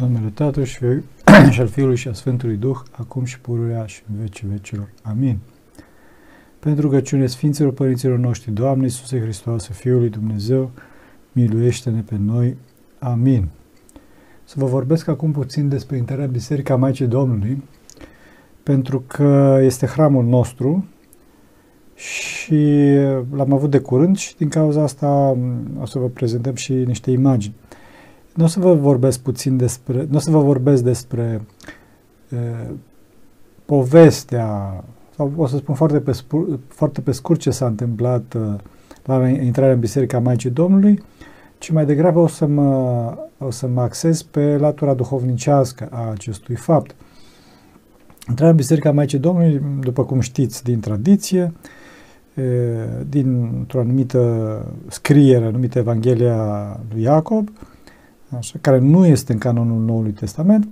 În numele Tatălui și, și al Fiului și a Sfântului Duh, acum și pururea și în vecii vecilor. Amin. Pentru rugăciune Sfinților Părinților noștri, Doamne Iisuse Hristoase, Fiul lui Dumnezeu, miluiește-ne pe noi. Amin. Să vă vorbesc acum puțin despre intrarea Biserica Maicii Domnului, pentru că este hramul nostru și l-am avut de curând și din cauza asta o să vă prezentăm și niște imagini. Nu o să vă vorbesc puțin despre, nu o să vă vorbesc despre e, povestea, sau o să spun foarte pe, spur, foarte pe scurt ce s-a întâmplat e, la intrarea în Biserica Maicii Domnului, ci mai degrabă o să mă, o să mă axez pe latura duhovnicească a acestui fapt. Intrarea în Biserica Maicii Domnului, după cum știți din tradiție, dintr-o anumită scriere numită Evanghelia lui Iacob, așa, care nu este în canonul Noului Testament,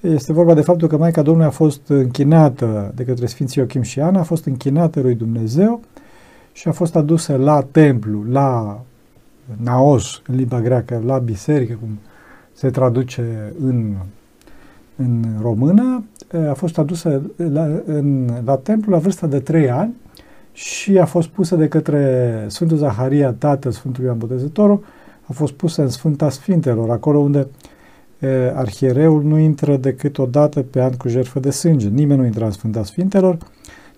este vorba de faptul că Maica Domnului a fost închinată de către Sfinții Ochim și Ana, a fost închinată lui Dumnezeu și a fost adusă la templu, la naos, în limba greacă, la biserică, cum se traduce în, în română, a fost adusă la, în, la templu la vârsta de 3 ani și a fost pusă de către Sfântul Zaharia, tatăl Sfântului Ioan Botezătorul, a fost pusă în Sfânta Sfintelor, acolo unde e, arhiereul nu intră decât o dată pe an cu jertfă de sânge. Nimeni nu intra în Sfânta Sfintelor,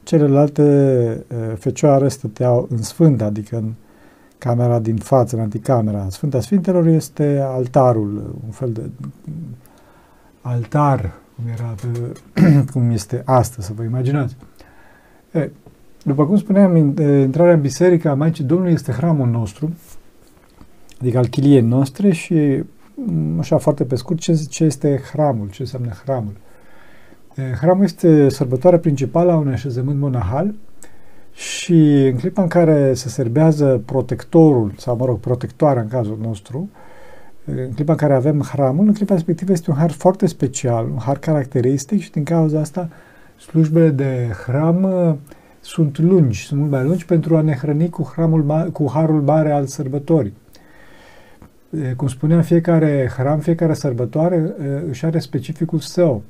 celelalte e, fecioare stăteau în Sfânta, adică în camera din față, în anticamera. Sfânta Sfintelor este altarul, un fel de altar, cum era pe, cum este astăzi, să vă imaginați. E, după cum spuneam, intrarea în biserică a Maicii Domnului este hramul nostru, adică al chiliei noastre și, mm, așa foarte pe scurt, ce, ce este hramul, ce înseamnă hramul. Hramul este sărbătoarea principală a unui așezământ monahal și în clipa în care se serbează protectorul, sau mă rog, protectoarea în cazul nostru, în clipa în care avem hramul, în clipa respectivă este un har foarte special, un har caracteristic și din cauza asta slujbele de hram sunt lungi, sunt mult mai lungi pentru a ne hrăni cu, hramul, cu harul mare al sărbătorii. Cum spuneam, fiecare hram, fiecare sărbătoare își are specificul său.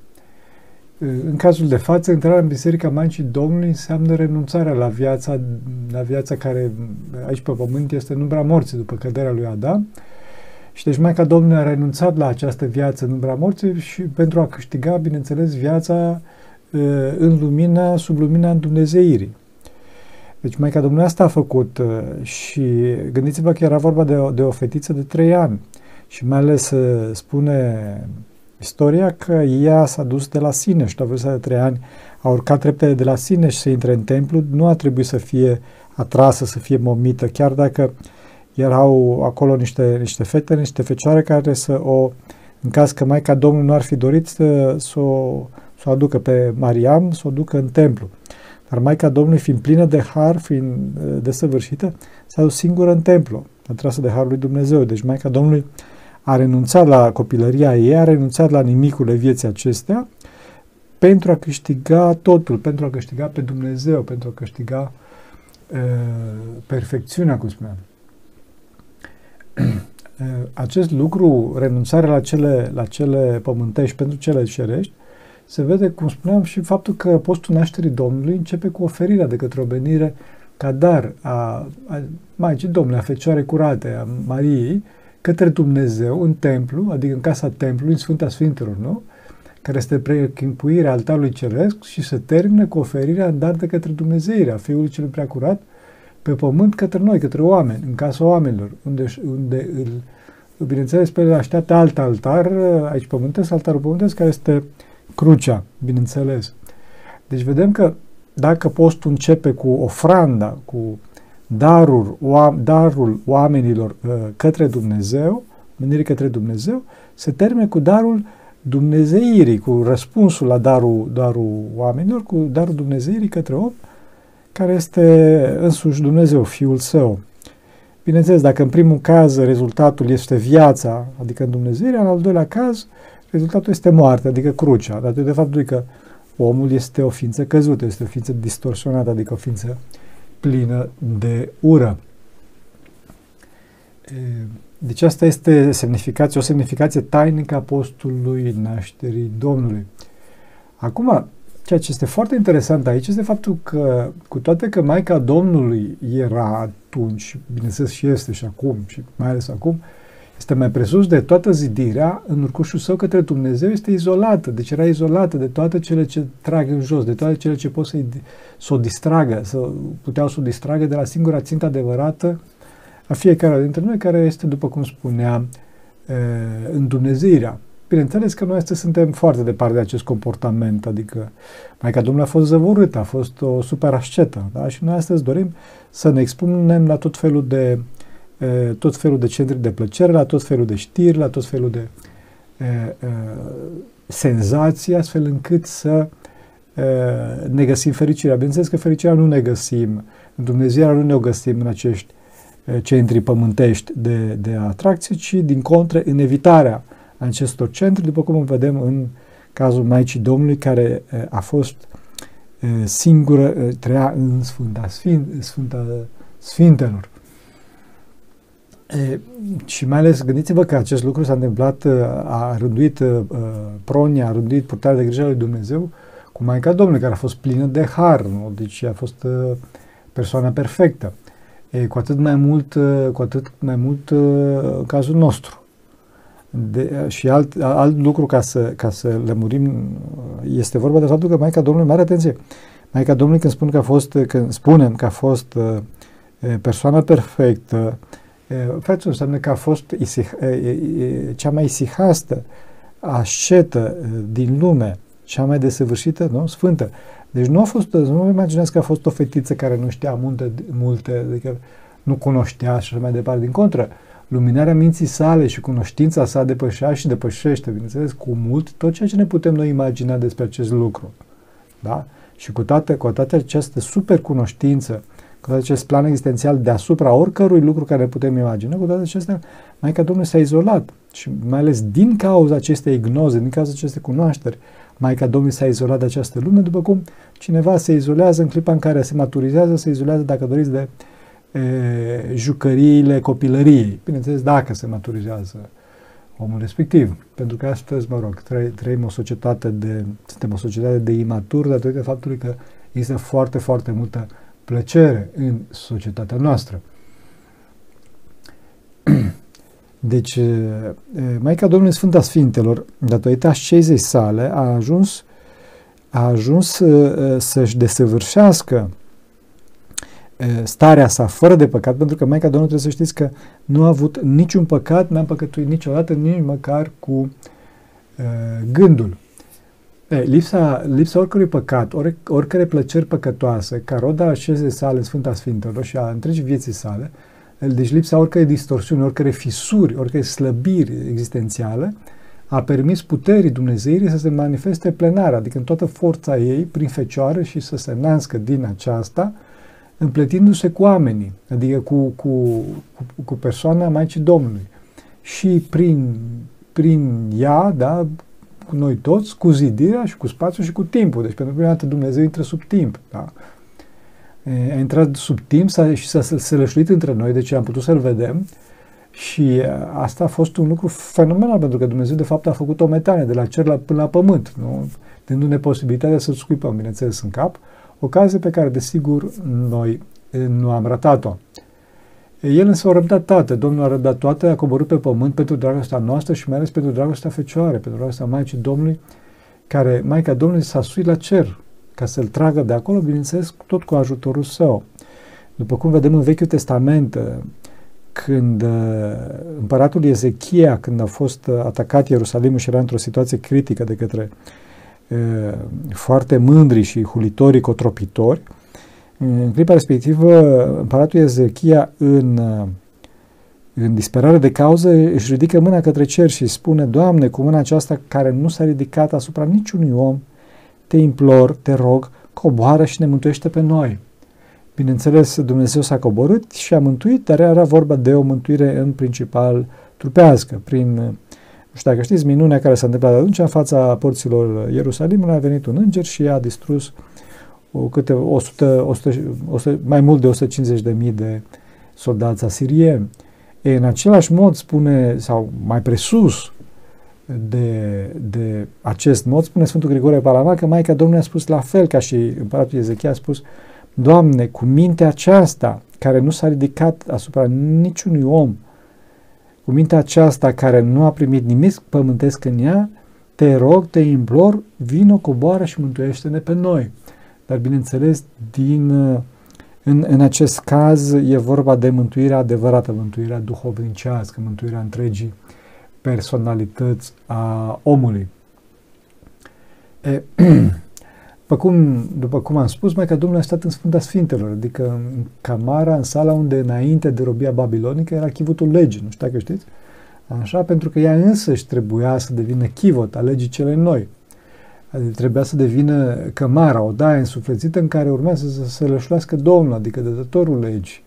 În cazul de față, intrarea în Biserica Maicii Domnului înseamnă renunțarea la viața, la viața care aici pe pământ este în umbra morții după căderea lui Adam. Și deci Maica Domnului a renunțat la această viață în umbra morții și pentru a câștiga, bineînțeles, viața în lumina, sub lumina Dumnezeirii. Deci Maica Domnului asta a făcut și gândiți-vă că era vorba de o, de o fetiță de trei ani și mai ales spune istoria că ea s-a dus de la sine și la vârsta de trei ani a urcat repede de la sine și să intre în templu, nu a trebuit să fie atrasă, să fie momită, chiar dacă erau acolo niște, niște fete, niște fecioare care să o, în caz că Maica Domnului nu ar fi dorit să, să o să o aducă pe Mariam, să o ducă în templu. Dar Maica Domnului, fiind plină de har, fiind desăvârșită, s-a dus singură în templu, atrasă de harul lui Dumnezeu. Deci Maica Domnului a renunțat la copilăria ei, a renunțat la nimicurile vieții acestea, pentru a câștiga totul, pentru a câștiga pe Dumnezeu, pentru a câștiga uh, perfecțiunea, cum spuneam. Acest lucru, renunțarea la cele, la cele pământești pentru cele cerești, se vede, cum spuneam, și faptul că postul nașterii Domnului începe cu oferirea de către o venire ca dar a, a Maicii Domnului, a Fecioarei Curate, a Mariei, către Dumnezeu în templu, adică în casa templului, în Sfânta Sfintelor, nu? care este preînchipuirea altarului ceresc și se termină cu oferirea în dar de către Dumnezeirea Fiului Celui Preacurat pe pământ către noi, către oameni, în casa oamenilor, unde, unde îl, bineînțeles, pe el așteaptă alt altar, aici pământesc, altarul pământesc, care este crucea, bineînțeles. Deci vedem că dacă postul începe cu ofranda, cu darul, darul oamenilor uh, către Dumnezeu, menirii către Dumnezeu, se termine cu darul Dumnezeirii, cu răspunsul la darul, darul oamenilor, cu darul Dumnezeirii către om, care este însuși Dumnezeu, Fiul Său. Bineînțeles, dacă în primul caz rezultatul este viața, adică în Dumnezeirea, în al doilea caz rezultatul este moarte, adică crucea, datorită faptului că omul este o ființă căzută, este o ființă distorsionată, adică o ființă plină de ură. Deci asta este semnificație, o semnificație tainică a postului nașterii Domnului. Acum, ceea ce este foarte interesant aici este faptul că, cu toate că Maica Domnului era atunci, bineînțeles și este și acum, și mai ales acum, este mai presus de toată zidirea, în urcușul său către Dumnezeu este izolată, deci era izolată de toate cele ce trag în jos, de toate cele ce pot să, să o distragă, să puteau să o distragă de la singura țintă adevărată a fiecare dintre noi, care este, după cum spuneam, îndumnezeirea. Bineînțeles că noi astăzi suntem foarte departe de acest comportament, adică Maica Domnului a fost zăvorâtă, a fost o super ascetă, da? și noi astăzi dorim să ne expunem la tot felul de tot felul de centri de plăcere, la tot felul de știri, la tot felul de e, e, senzații, astfel încât să e, ne găsim fericirea. Bineînțeles că fericirea nu ne găsim, în Dumnezeu nu ne o găsim în acești centri pământești de, de atracție, ci din contră în evitarea acestor centri, după cum vedem în cazul Maicii Domnului, care a fost singură, trăia în Sfânta, Sfânt, Sfânta Sfintelor. E, și mai ales gândiți-vă că acest lucru s-a întâmplat, a rânduit uh, pronia, a rânduit purtarea de grijă lui Dumnezeu cu Maica Domnului, care a fost plină de har, nu? deci a fost uh, persoana perfectă. E, cu atât mai mult, uh, cu atât mai mult uh, în cazul nostru. De, și alt, alt lucru ca să, ca să lămurim este vorba de faptul că Maica Domnului, mare atenție, Maica Domnului când, spun că a fost, când spunem că a fost uh, persoana perfectă, Faptul înseamnă că a fost isih, cea mai isihastă ascetă din lume, cea mai desăvârșită, nu? Sfântă. Deci nu a fost, nu vă imaginați că a fost o fetiță care nu știa multe, multe adică nu cunoștea și așa mai departe. Din contră, luminarea minții sale și cunoștința sa depășea și depășește, bineînțeles, cu mult tot ceea ce ne putem noi imagina despre acest lucru. Da? Și cu toată, cu toată această super cunoștință cu toate acest plan existențial deasupra oricărui lucru care putem imagina, cu toate acestea, Maica Domnului s-a izolat și mai ales din cauza acestei ignoze, din cauza acestei cunoașteri, Maica Domnului s-a izolat de această lume, după cum cineva se izolează în clipa în care se maturizează, se izolează, dacă doriți, de e, jucăriile copilăriei. Bineînțeles, dacă se maturizează omul respectiv. Pentru că astăzi, mă rog, trăim o societate de, suntem o societate de imatur datorită faptului că există foarte, foarte multă plăcere în societatea noastră. Deci, Maica Domnului Sfânta Sfintelor, datorită ascezei sale, a ajuns, a ajuns să-și desăvârșească starea sa fără de păcat, pentru că Maica Domnului trebuie să știți că nu a avut niciun păcat, n-a păcătuit niciodată, nici măcar cu uh, gândul. E, lipsa, lipsa oricărui păcat, or, oricare plăceri păcătoase, ca roda așeze sale Sfânta Sfintelor și a întregii vieții sale, deci lipsa oricărei distorsiuni, oricare fisuri, oricare slăbiri existențiale, a permis puterii Dumnezeirii să se manifeste plenar, adică în toată forța ei, prin fecioară și să se nască din aceasta, împletindu-se cu oamenii, adică cu, cu, cu, cu persoana Maicii Domnului. Și prin, prin ea, da, cu noi toți, cu zidirea și cu spațiul și cu timpul. Deci, pentru prima dată, Dumnezeu intră sub timp. Da? A intrat sub timp și s-a sălășluit între noi, deci am putut să-L vedem și asta a fost un lucru fenomenal, pentru că Dumnezeu, de fapt, a făcut o metanie de la cer la, până la pământ, nu? dându-ne posibilitatea să-L scuipăm, bineînțeles, în cap, ocazie pe care, desigur, noi nu am ratat-o. El însă a răbdat toate. Domnul a răbdat toate, a coborât pe pământ pentru dragostea noastră și mai ales pentru dragostea Fecioare, pentru dragostea Maicii Domnului, care Maica Domnului s-a suit la cer ca să-l tragă de acolo, bineînțeles, tot cu ajutorul său. După cum vedem în Vechiul Testament, când uh, împăratul Ezechia, când a fost uh, atacat Ierusalimul și era într-o situație critică de către uh, foarte mândri și hulitorii cotropitori, în clipa respectivă, împăratul Ezechia, în, în disperare de cauză, își ridică mâna către cer și spune, Doamne, cu mâna aceasta care nu s-a ridicat asupra niciunui om, te implor, te rog, coboară și ne mântuiește pe noi. Bineînțeles, Dumnezeu s-a coborât și a mântuit, dar era vorba de o mântuire în principal trupească, prin, nu știu dacă știți, minunea care s-a întâmplat atunci în fața porților Ierusalimului, a venit un înger și a distrus uh, câte 100, 100, 100, mai mult de 150.000 de soldați asirieni. E, în același mod spune, sau mai presus de, de acest mod, spune Sfântul Grigore Palama că Maica Domnului a spus la fel ca și împăratul Ezechia a spus Doamne, cu mintea aceasta care nu s-a ridicat asupra niciunui om, cu mintea aceasta care nu a primit nimic pământesc în ea, te rog, te implor, vină, coboară și mântuiește-ne pe noi. Dar, bineînțeles, din, în, în acest caz e vorba de mântuirea adevărată, mântuirea duhovnicească, mântuirea întregii personalități a omului. E, după, cum, după cum am spus, mai că Domnul a stat în Sfânta Sfintelor, adică în camara, în sala unde înainte de robia babilonică era chivotul legii, nu știu dacă știți? Așa, pentru că ea însăși trebuia să devină chivot a legii cele noi. Adică trebuia să devină cămara, o daie însuflețită în care urmează să se lășluiască Domnul, adică dătătorul legii.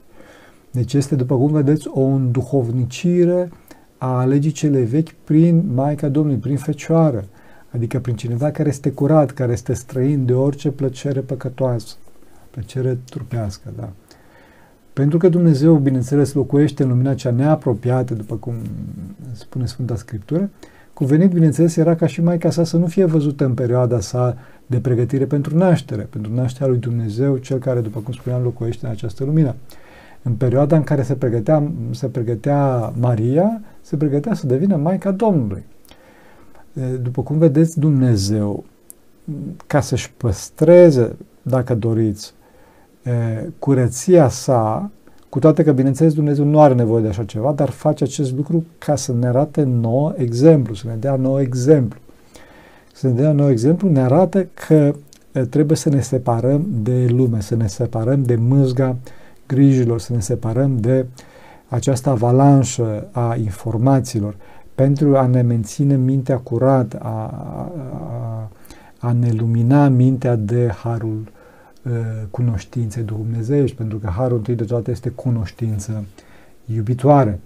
Deci este, după cum vedeți, o înduhovnicire a legii cele vechi prin Maica Domnului, prin Fecioară, adică prin cineva care este curat, care este străin de orice plăcere păcătoasă, plăcere trupească, da. Pentru că Dumnezeu, bineînțeles, locuiește în lumina cea neapropiată, după cum spune Sfânta Scriptură, cuvenit, bineînțeles, era ca și Maica sa să nu fie văzută în perioada sa de pregătire pentru naștere, pentru nașterea lui Dumnezeu, cel care, după cum spuneam, locuiește în această lumină. În perioada în care se pregătea, se pregătea Maria, se pregătea să devină Maica Domnului. După cum vedeți, Dumnezeu, ca să-și păstreze, dacă doriți, curăția sa, cu toate că, bineînțeles, Dumnezeu nu are nevoie de așa ceva, dar face acest lucru ca să ne arate nou exemplu, să ne dea nou exemplu. Să ne dea nou exemplu, ne arată că trebuie să ne separăm de lume, să ne separăm de mâzga grijilor, să ne separăm de această avalanșă a informațiilor pentru a ne menține mintea curată, a, a, a ne lumina mintea de harul uh, cunoștinței dumnezeiești, pentru că harul întâi de toate este cunoștință iubitoare.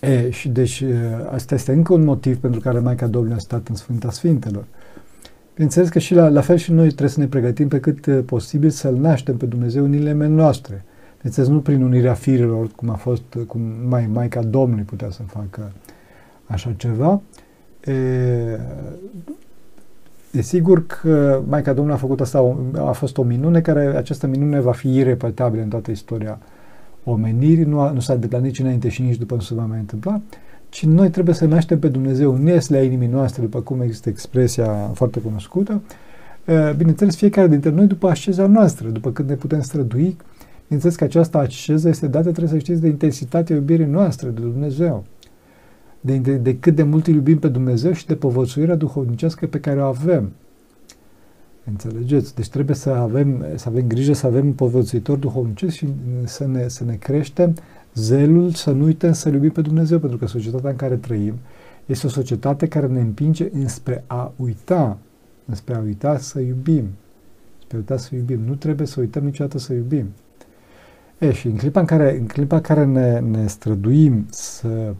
E, și deci asta este încă un motiv pentru care Maica Domnului a stat în Sfânta Sfintelor. Bineînțeles că și la, la fel și noi trebuie să ne pregătim pe cât uh, posibil să-L naștem pe Dumnezeu în inimile noastre. Bineînțeles, nu prin unirea firilor, cum a fost, uh, cum mai Maica Domnului putea să facă așa ceva. E, e sigur că Maica Domnului a făcut asta, a fost o minune, care această minune va fi irepetabilă în toată istoria omenirii, nu, a, nu s-a întâmplat nici înainte și nici după nu se va mai întâmpla. Ci noi trebuie să naștem pe Dumnezeu în a inimii noastre, după cum există expresia foarte cunoscută, bineînțeles fiecare dintre noi după asceza noastră, după când ne putem strădui, bineînțeles că această asceză este dată, trebuie să știți, de intensitatea iubirii noastre de Dumnezeu, de, de, de cât de mult îl iubim pe Dumnezeu și de povățuirea duhovnicească pe care o avem. Înțelegeți? Deci trebuie să avem, să avem grijă să avem un povățuitor duhovnicesc și să ne, să ne creștem zelul să nu uităm să iubim pe Dumnezeu, pentru că societatea în care trăim este o societate care ne împinge înspre a uita, înspre a uita să iubim. Spre a uita să iubim. Nu trebuie să uităm niciodată să iubim. E, și în clipa în care, în clipa în care ne, ne străduim să,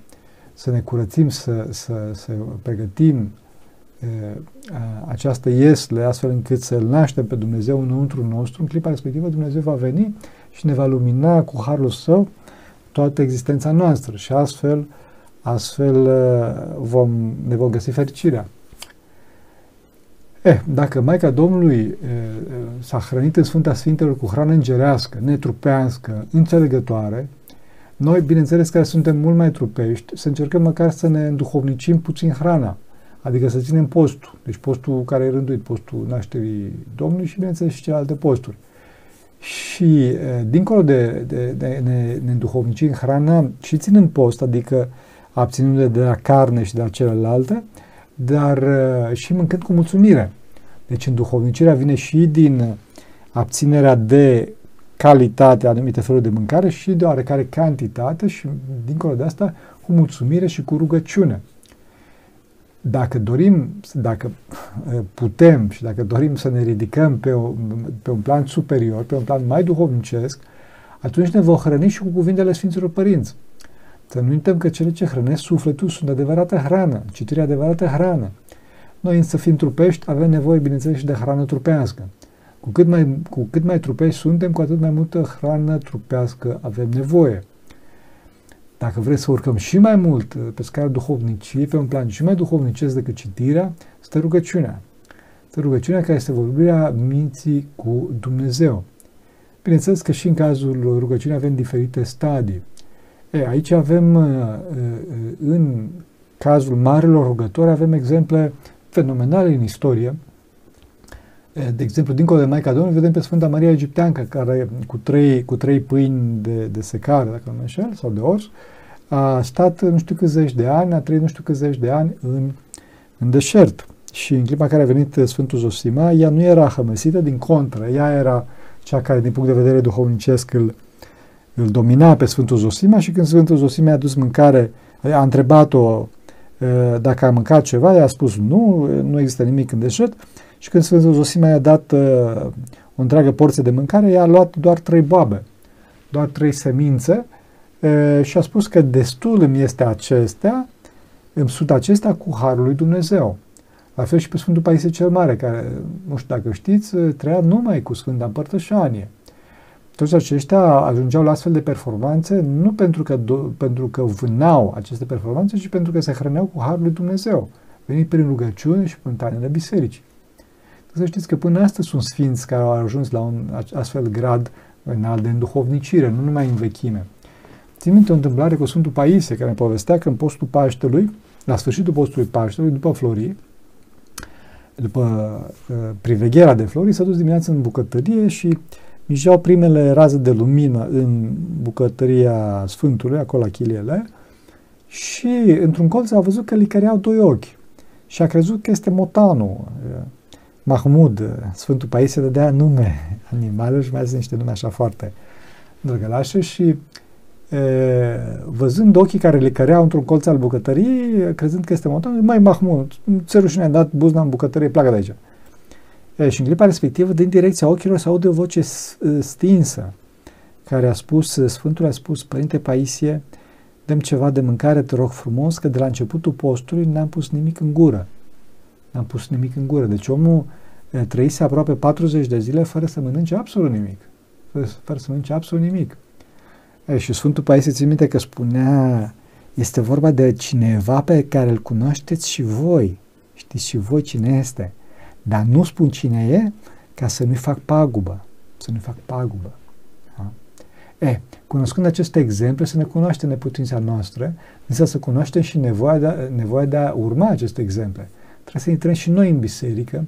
să ne curățim, să, să, să pregătim e, a, această iesle, astfel încât să-L naștem pe Dumnezeu înăuntru nostru, în clipa respectivă Dumnezeu va veni și ne va lumina cu harul Său toată existența noastră și astfel, astfel uh, vom, ne vom găsi fericirea. Eh, dacă Maica Domnului e, uh, uh, s-a hrănit în Sfânta Sfintelor cu hrană îngerească, netrupească, înțelegătoare, noi, bineînțeles, care suntem mult mai trupești, să încercăm măcar să ne înduhovnicim puțin hrana, adică să ținem postul, deci postul care e rânduit, postul nașterii Domnului și, bineînțeles, și celelalte posturi și dincolo de, de, de ne, ne înduhovnici în hrană și ținând post, adică abținându de la carne și de la celelalte, dar și mâncând cu mulțumire. Deci înduhovnicirea vine și din abținerea de calitate anumite feluri de mâncare și de oarecare cantitate și dincolo de asta cu mulțumire și cu rugăciune dacă dorim, dacă uh, putem și dacă dorim să ne ridicăm pe, o, pe un plan superior, pe un plan mai duhovnicesc, atunci ne vom hrăni și cu cuvintele Sfinților Părinți. Să nu uităm că cele ce hrănesc sufletul sunt adevărată hrană, citirea adevărată hrană. Noi însă fiind trupești, avem nevoie, bineînțeles, și de hrană trupească. Cu cât mai, cu cât mai trupești suntem, cu atât mai multă hrană trupească avem nevoie. Dacă vreți să urcăm și mai mult uh, pe scara duhovniciei, pe un plan și mai duhovnicesc decât citirea, stă rugăciunea. Stă rugăciunea care este vorbirea minții cu Dumnezeu. Bineînțeles că și în cazul rugăciunii avem diferite stadii. E, aici avem, uh, uh, în cazul marilor rugători, avem exemple fenomenale în istorie. De exemplu, dincolo de Maica Domnului, vedem pe Sfânta Maria Egipteancă, care cu trei, cu trei pâini de, de secare, dacă nu mă înșel, sau de ors, a stat nu știu câți zeci de ani, a trăit nu știu câți zeci de ani în, în deșert. Și în clipa în care a venit Sfântul Zosima, ea nu era hămăsită, din contră, ea era cea care, din punct de vedere duhovnicesc, îl, îl domina pe Sfântul Zosima și când Sfântul Zosima i-a dus mâncare, a întrebat-o dacă a mâncat ceva, i-a spus nu, nu există nimic în deșert și când Sfântul Zosima i-a dat o întreagă porție de mâncare, ea a luat doar trei boabe, doar trei semințe și a spus că destul îmi este acestea, îmi sunt acestea cu Harul lui Dumnezeu. La fel și pe Sfântul Paisie cel Mare, care, nu știu dacă știți, trăia numai cu Sfânta Împărtășanie. Toți aceștia ajungeau la astfel de performanțe nu pentru că, do- pentru că vânau aceste performanțe, ci pentru că se hrăneau cu Harul lui Dumnezeu, venit prin rugăciune și prin tainele bisericii. Să știți că până astăzi sunt sfinți care au ajuns la un astfel grad înalt de înduhovnicire, nu numai în vechime. Țin minte o întâmplare cu Sfântul Paisie, care ne povestea că în postul Paștelui, la sfârșitul postului Paștelui, după florii, după uh, privegherea de flori, s-a dus dimineața în bucătărie și mijeau primele raze de lumină în bucătăria Sfântului, acolo la chiliele, și într-un colț a văzut că licăreau doi ochi și a crezut că este motanul. Mahmud, Sfântul Paisie, dădea nume animalelor și mai zis niște nume așa foarte drăgălașe și văzând ochii care le căreau într-un colț al bucătăriei, crezând că este montan, mai Mahmud, ți rușine, am dat buzna în bucătărie, pleacă de aici. E, și în clipa respectivă, din direcția ochilor, se aude o voce stinsă, care a spus, Sfântul a spus, Părinte Paisie, dăm ceva de mâncare, te rog frumos, că de la începutul postului n-am pus nimic în gură. N-am pus nimic în gură. Deci omul trăise aproape 40 de zile fără să mănânce absolut nimic. Fără, fără să mănânce absolut nimic. E, și Sfântul Paisie ți minte că spunea, este vorba de cineva pe care îl cunoașteți și voi. Știți și voi cine este. Dar nu spun cine e ca să nu-i fac pagubă. Să nu-i fac pagubă. Da? E, cunoscând aceste exemple, să ne cunoaștem neputința noastră, însă să cunoaștem și nevoia de, a, nevoia de a urma aceste exemple. Trebuie să intrăm și noi în biserică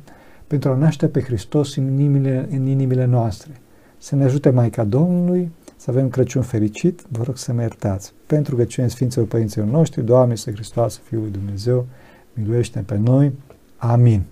pentru a naște pe Hristos în inimile, în inimile noastre. Să ne ajute Maica Domnului, să avem Crăciun fericit, vă rog să mă iertați. Pentru că cine Sfinților Părinților noștri, Doamne, să Hristos, Fiul lui Dumnezeu, miluiește pe noi. Amin.